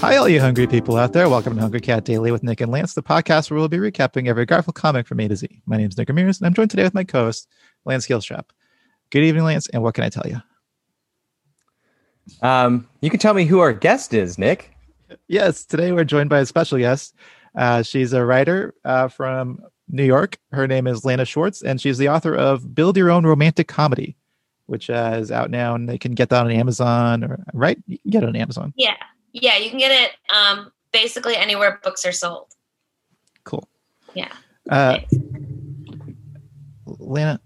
Hi, all you hungry people out there. Welcome to Hungry Cat Daily with Nick and Lance, the podcast where we'll be recapping every Garfield comic from A to Z. My name is Nick Ramirez, and I'm joined today with my co host, Lance Gilstrap. Good evening, Lance, and what can I tell you? Um, you can tell me who our guest is, Nick. Yes, today we're joined by a special guest. Uh, she's a writer uh, from New York. Her name is Lana Schwartz, and she's the author of Build Your Own Romantic Comedy, which uh, is out now, and they can get that on Amazon, or right? You can get it on Amazon. Yeah. Yeah, you can get it um, basically anywhere books are sold. Cool. Yeah. Uh, Lana,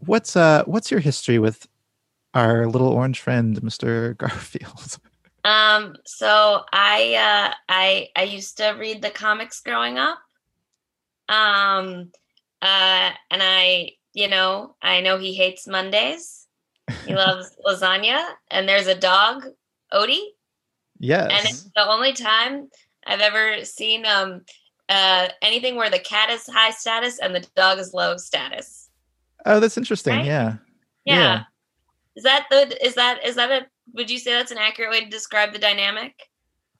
what's uh, what's your history with our little orange friend, Mr. Garfield? Um, so I uh I I used to read the comics growing up. Um uh and I, you know, I know he hates Mondays. He loves lasagna and there's a dog, Odie, yes. and it's the only time I've ever seen um uh anything where the cat is high status and the dog is low status. oh, that's interesting. Right? Yeah. Yeah. Yeah. Is that the is that is that a would you say that's an accurate way to describe the dynamic?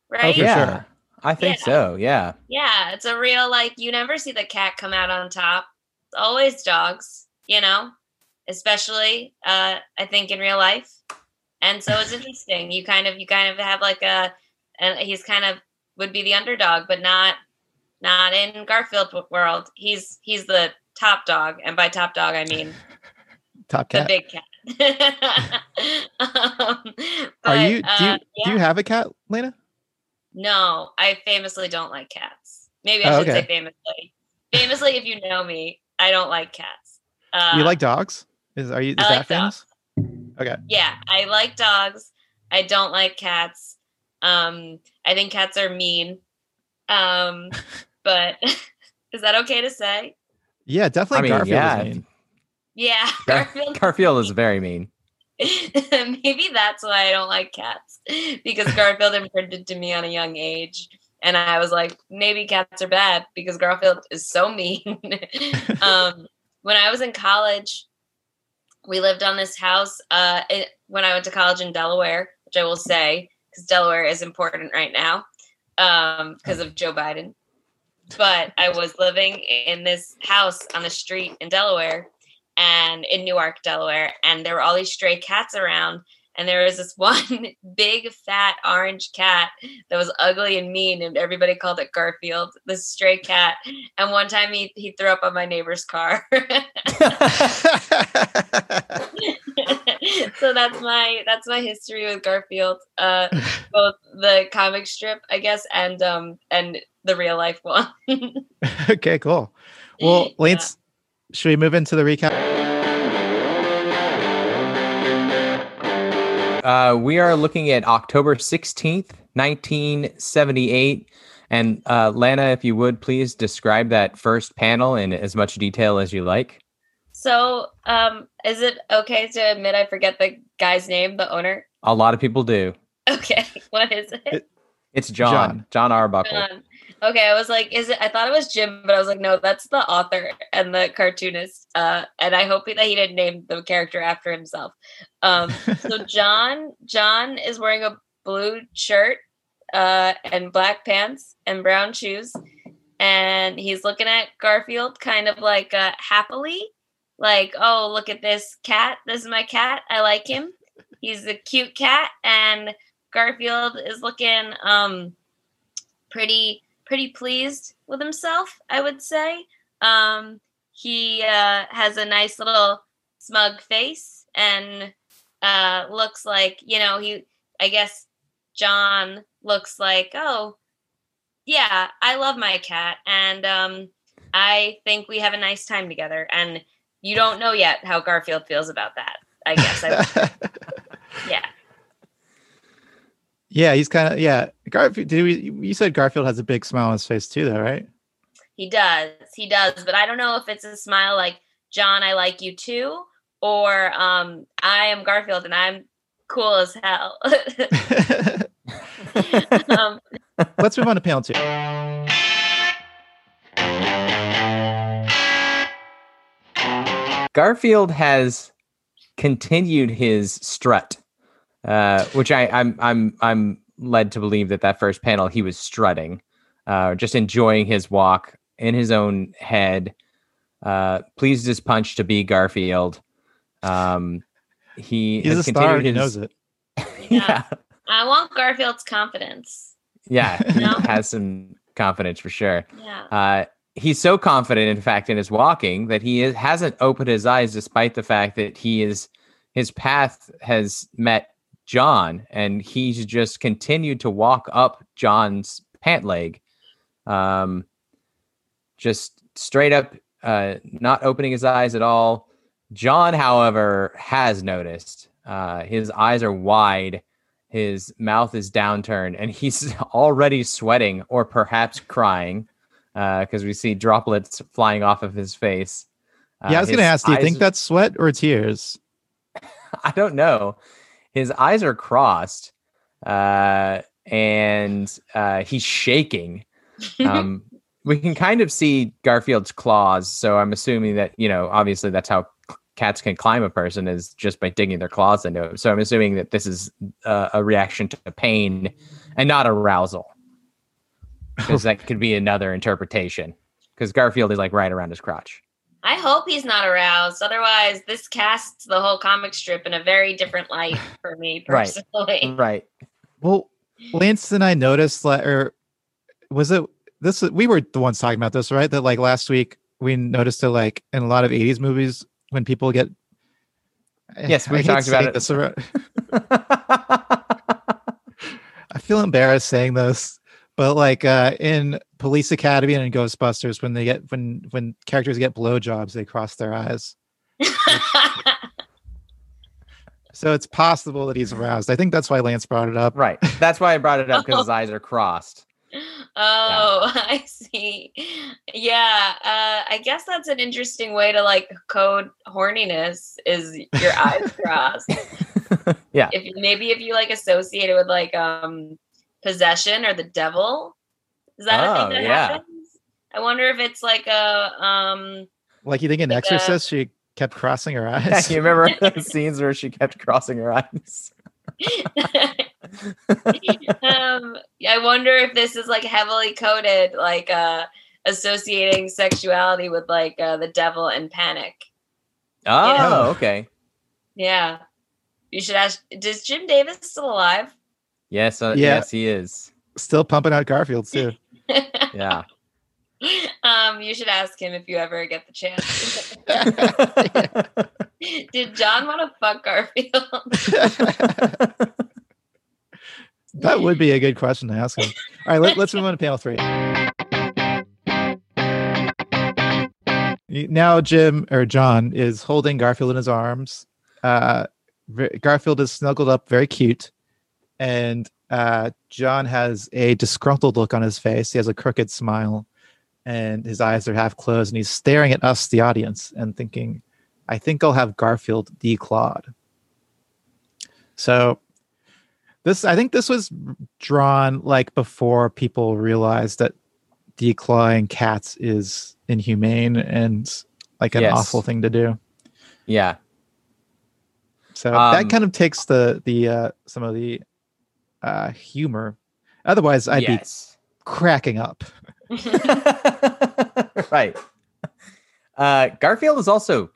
Right? for yeah, sure. I think Yeah. so. Yeah. Yeah, it's a real like you never see the cat come out on top. It's always dogs, you know, especially uh I think in real life. And so it's interesting. You kind of you kind of have like a and he's kind of would be the underdog, but not not in Garfield world. He's he's the top dog, and by top dog I mean Top cat, the big cat. um, Are you do you, uh, do you have a cat, Lena? No, I famously don't like cats. Maybe I Oh, should okay. say famously. Famously, if you know me, I don't like cats. Uh, you like dogs? Is are you is I that like famous? Okay. Yeah, I like dogs. I don't like cats. Um, I think cats are mean. Um, but is that okay to say? Yeah, definitely I mean, Garfield yeah. is mean. Yeah, Gar- Garfield. Garfield is very mean. Maybe that's why I don't like cats because Garfield imprinted to me on a young age. And I was like, maybe cats are bad because Garfield is so mean. um, when I was in college, we lived on this house uh, it, when I went to college in Delaware, which I will say because Delaware is important right now because of Joe Biden. But I was living in this house on the street in Delaware and in Newark, Delaware, and there were all these stray cats around. And there was this one big fat orange cat that was ugly and mean, and everybody called it Garfield, this stray cat. And one time he, he threw up on my neighbor's car. so that's my that's my history with Garfield. Uh, both the comic strip, I guess, and um and the real life one. okay, cool. Well, Yeah. Lance, should we move into the recap? Uh, we are looking at October 16th, 1978. And uh, Lana, if you would please describe that first panel in as much detail as you like. So, um, is it okay to admit I forget the guy's name, the owner? A lot of people do. Okay, what is it? It- It's John, John, Arbuckle. John. Okay, I was like, is it? I thought it was Jim, but I was like, no, that's the author and the cartoonist. Uh, and I hope that he didn't name the character after himself. Um, so John, John is wearing a blue shirt, uh, and black pants and brown shoes, and he's looking at Garfield, kind of like uh, happily, like, oh, look at this cat. This is my cat. I like him. He's a cute cat, and Garfield is looking um pretty pretty pleased with himself, I would say. Um he uh has a nice little smug face and uh looks like, you know, he I guess John looks like, "Oh, yeah, I love my cat and um I think we have a nice time together." And you don't know yet how Garfield feels about that. I guess I yeah. yeah, he's kind of yeah. Garfield. Did we, you said Garfield has a big smile on his face too, though, right? He does. He does. But I don't know if it's a smile like, John, I like you too, or um, I am Garfield and I'm cool as hell. um, Let's move on to panel two. Garfield has continued his strut, uh, which I, I'm I'm I'm led to believe that that first panel he was strutting, uh, just enjoying his walk in his own head. Uh, pleased as punch to be Garfield. Um, he He's a has star. continued He knows it. yeah, I want Garfield's confidence. yeah, he No. has some confidence for sure. Yeah. Uh, he's so confident, in fact, in his walking that he is, hasn't opened his eyes, despite the fact that he is his path has met John, and he's just continued to walk up John's pant leg, um, just straight up, uh, not opening his eyes at all. John, however, has noticed. Uh, his eyes are wide, his mouth is downturned, and he's already sweating or perhaps crying because we see droplets flying off of his face. yeah, I Uh, was going to ask, do you think that's sweat or tears? I don't know. His eyes are crossed, uh, and uh, he's shaking. Um, we can kind of see Garfield's claws, so I'm assuming that you know, obviously, that's how c- cats can climb a person is just by digging their claws into it. So I'm assuming that this is uh, a reaction to pain and not arousal, because that could be another interpretation. Because Garfield is like right around his crotch. I hope he's not aroused. Otherwise, this casts the whole comic strip in a very different light for me Right. personally. Right. Well, Lance and I noticed, like, or was it this? We were the ones talking about this, right? That like last week we noticed that like in a lot of '80s movies when people get eh, Yes, we I talked about it. This around, I feel embarrassed saying this, but like uh, in Police Academy and in Ghostbusters, when they get when when characters get blowjobs, they cross their eyes. So it's possible that he's aroused. I think that's why Lance brought it up. Right. That's why I brought it up because his eyes are crossed. oh, I see. Yeah, uh, I guess that's an interesting way to like code horniness is your eyes crossed. yeah. If maybe if you like associate it with like um possession or the devil, is that a Oh, thing that yeah. happens? I wonder if it's like a um Like you think in Like, Exorcist, she kept crossing her Yeah, eyes. you remember the scenes where she kept crossing her eyes? um I wonder if this is like heavily coded like uh associating sexuality with like uh, the devil and panic. Oh, Yeah. okay. Yeah. You should ask is Jim Davis still alive? Yes, uh, Yeah. yes, he is. Still pumping out Garfield too. Yeah. um, you should ask him if you ever get the chance. Did John want to fuck Garfield? that would be a good question to ask him. All right, let, us move on to panel three. Now, Jim or John is holding Garfield in his arms. Uh, Garfield is snuggled up, very cute, and uh, John has a disgruntled look on his face. He has a crooked smile, and his eyes are half closed, and he's staring at us, the audience, and thinking, "I think I'll have Garfield declawed." So this i think this was drawn like before people realized that declawing cats is inhumane and like an Yes. awful thing to do yeah. so Um, that kind of takes the the uh some of the uh humor otherwise i'd be cracking up right. Uh, Garfield is also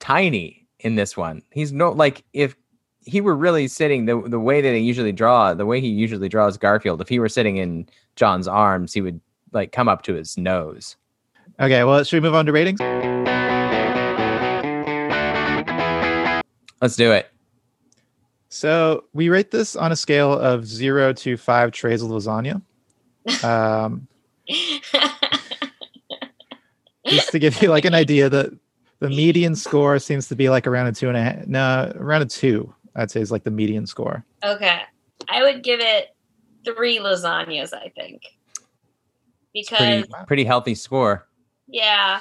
tiny in this one. He's no like if he were really sitting the the way that they usually draw, the way he usually draws Garfield, if he were sitting in John's arms, he would like come up to his nose. okay well should we move on to ratings Let's do it. So we rate this on a scale of zero to five trays of lasagna um just to give you like an idea that the median score seems to be like around a two and a half no around a two i'd say is like the median score okay. I would give it three lasagnas, I think. Because Pretty pretty healthy score. yeah.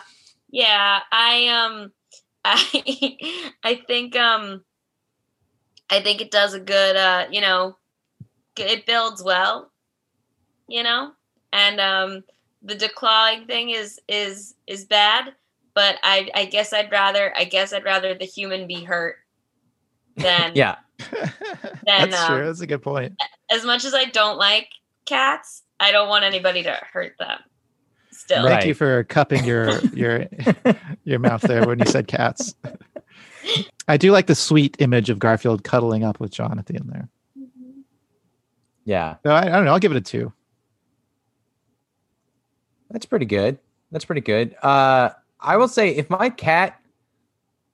Yeah. I um I I think um I think it does a good uh, you know, it builds well, you know? And um the declawing thing is is is bad, but I I guess I'd rather I guess I'd rather the human be hurt than Yeah. that's um, true that's a good point as much as I don't like cats, I don't want anybody to hurt them. Still, Right. Thank you for cupping your your your mouth there when you said cats. I do like the sweet image of Garfield cuddling up with John at the end there. Yeah, So I, I don't know. I'll give it a two. that's pretty good. That's pretty good. Uh, I will say if my cat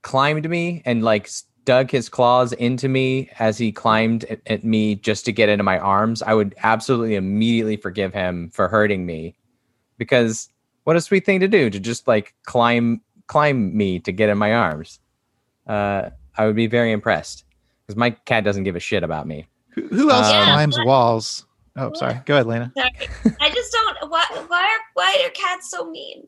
climbed me and like dug his claws into me as he climbed at, at me just to get into my arms, I would absolutely immediately forgive him for hurting me because what a sweet thing to do to just like climb climb me to get in my arms. Uh, I would be very impressed because my cat doesn't give a shit about me. Who, who else Um, climbs walls? Oh, sorry. Go ahead, Lena. Sorry. I just don't. Why? Why are why are cats so mean?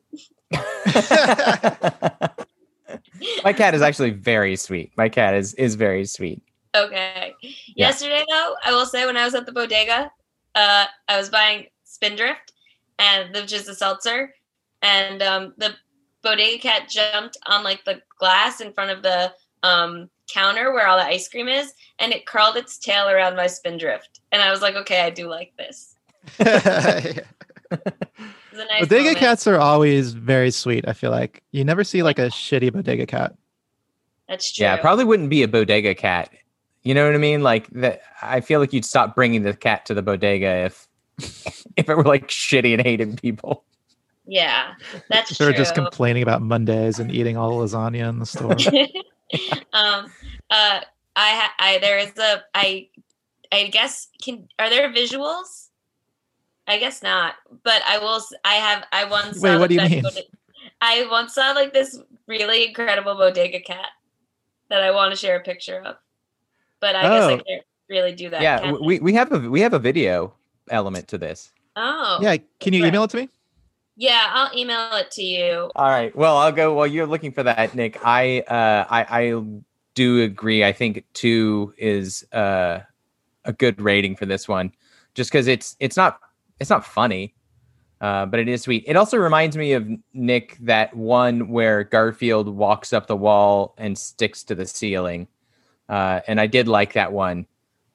my cat is actually very sweet. My cat is is very sweet. Okay. Yesterday, though, I will say when I was at the bodega, uh, I was buying Spindrift, and which is a seltzer, and um, the bodega cat jumped on like the glass in front of the um, counter where all the ice cream is, and it curled its tail around my Spindrift, and I was like, okay, I do like this. It nice bodega moment. cats are always very sweet. I feel like you never see like a shitty bodega cat. That's true. Yeah, probably wouldn't be a bodega cat. You know what I mean? Like that. I feel like you'd stop bringing the cat to the bodega if if it were like shitty and hated people. Yeah, that's They're true. just complaining about Mondays and eating all the lasagna in the store. um uh i i there is a i i guess can are there visuals i guess not but i will I have i once Wait, saw what do you mean? bode- i once saw like this really incredible bodega cat that i want to share a picture of but i guess i Oh. can't really do that yeah, can w- we we have a we have a video element to this. Oh yeah, can you Right. email it to me? Yeah i'll email it to you All right. Well, I'll go while you're looking for that, Nick. I uh I I do agree. I think two is uh a good rating for this one, just because it's it's not it's not funny, uh, but it is sweet. It also reminds me of Nick that one where Garfield walks up the wall and sticks to the ceiling, uh, and I did like that one,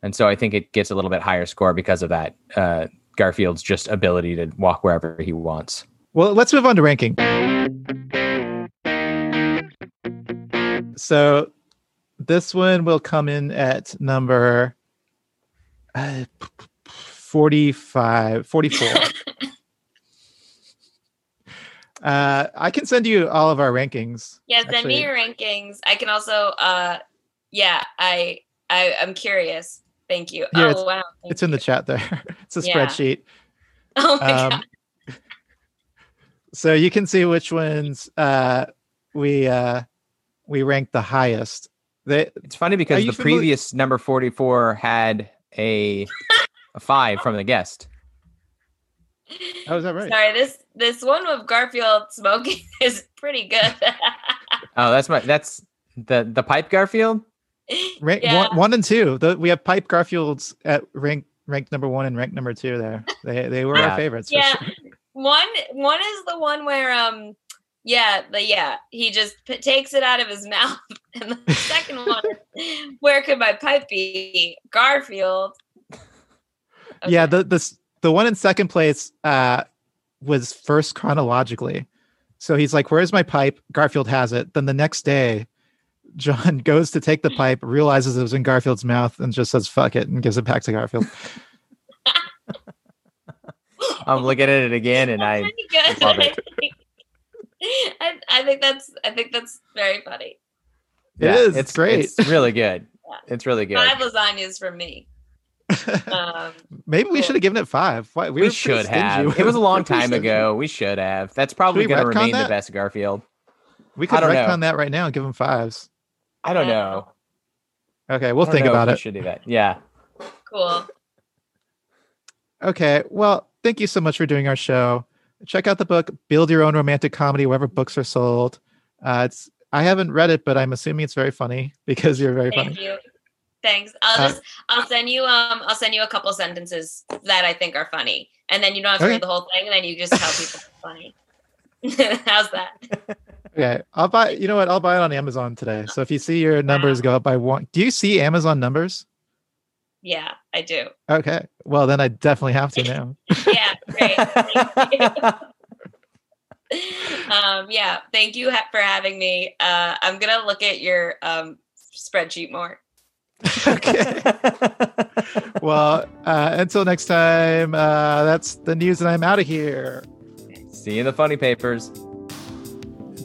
and so I think it gets a little bit higher score because of that. Uh, Garfield's just ability to walk wherever he wants. Well, let's move on to ranking. So this one will come in at number uh, 45, 44. uh, I can send you all of our rankings. yeah send Actually- me your rankings i can also uh yeah i i i'm curious thank you Here, oh wow thank It's in the chat there. it's a Yeah. spreadsheet. oh my god Um, so you can see which ones uh, we uh, we ranked the highest. They, It's funny because the familiar- previous number 44 had a, a five from the guest. oh, is that right? Sorry, this this one with Garfield smoking is pretty good. Oh, that's my that's the the pipe Garfield. Rank, Yeah. one, one and two. The, we have Pipe Garfields at rank rank number one and rank number two. There, they they were Yeah. our favorites. yeah, sure. One one is the one where um yeah the yeah he just p- takes it out of his mouth, and the second one where could my pipe be? Garfield. yeah. The the the one in second place uh, was first chronologically. So he's like, "Where's my pipe?" Garfield has it. Then the next day, John goes to take the pipe, realizes it was in Garfield's mouth, and just says "fuck it" and gives it back to Garfield. I'm looking at it again, and That's I love it. I, I think that's I think that's very funny. It is, it's great. It's really good. Yeah. It's really good. Five lasagnas from me. Um, Maybe we Cool. should have given it five. Why, we were should have. with- It was a long time ago. We should have. That's probably going to remain that? the best Garfield. We could I don't retcon that right now and give him fives. I don't know. Okay, we'll think know if about we it. Should do that. Yeah. cool. Okay. Well, thank you so much for doing our show. Check out the book, Build Your Own Romantic Comedy, wherever books are sold. Uh, it's I haven't read it, but I'm assuming it's very funny because you're very Thank funny. you. Thanks. I'll Uh, just I'll send you um I'll send you a couple sentences that I think are funny, and then you don't have to Okay. read the whole thing, and then you just tell people it's funny. How's that? Okay. I'll buy you know what? I'll buy it on Amazon today. So if you see your numbers go up by one do you see Amazon numbers? Yeah, I do. Okay. Well, then I definitely have to now. yeah, great. um, yeah, thank you ha- for having me. Uh, I'm gonna look at your um, spreadsheet more. okay. well, uh, until next time, uh, that's the news, and I'm out of here. See you in the funny papers.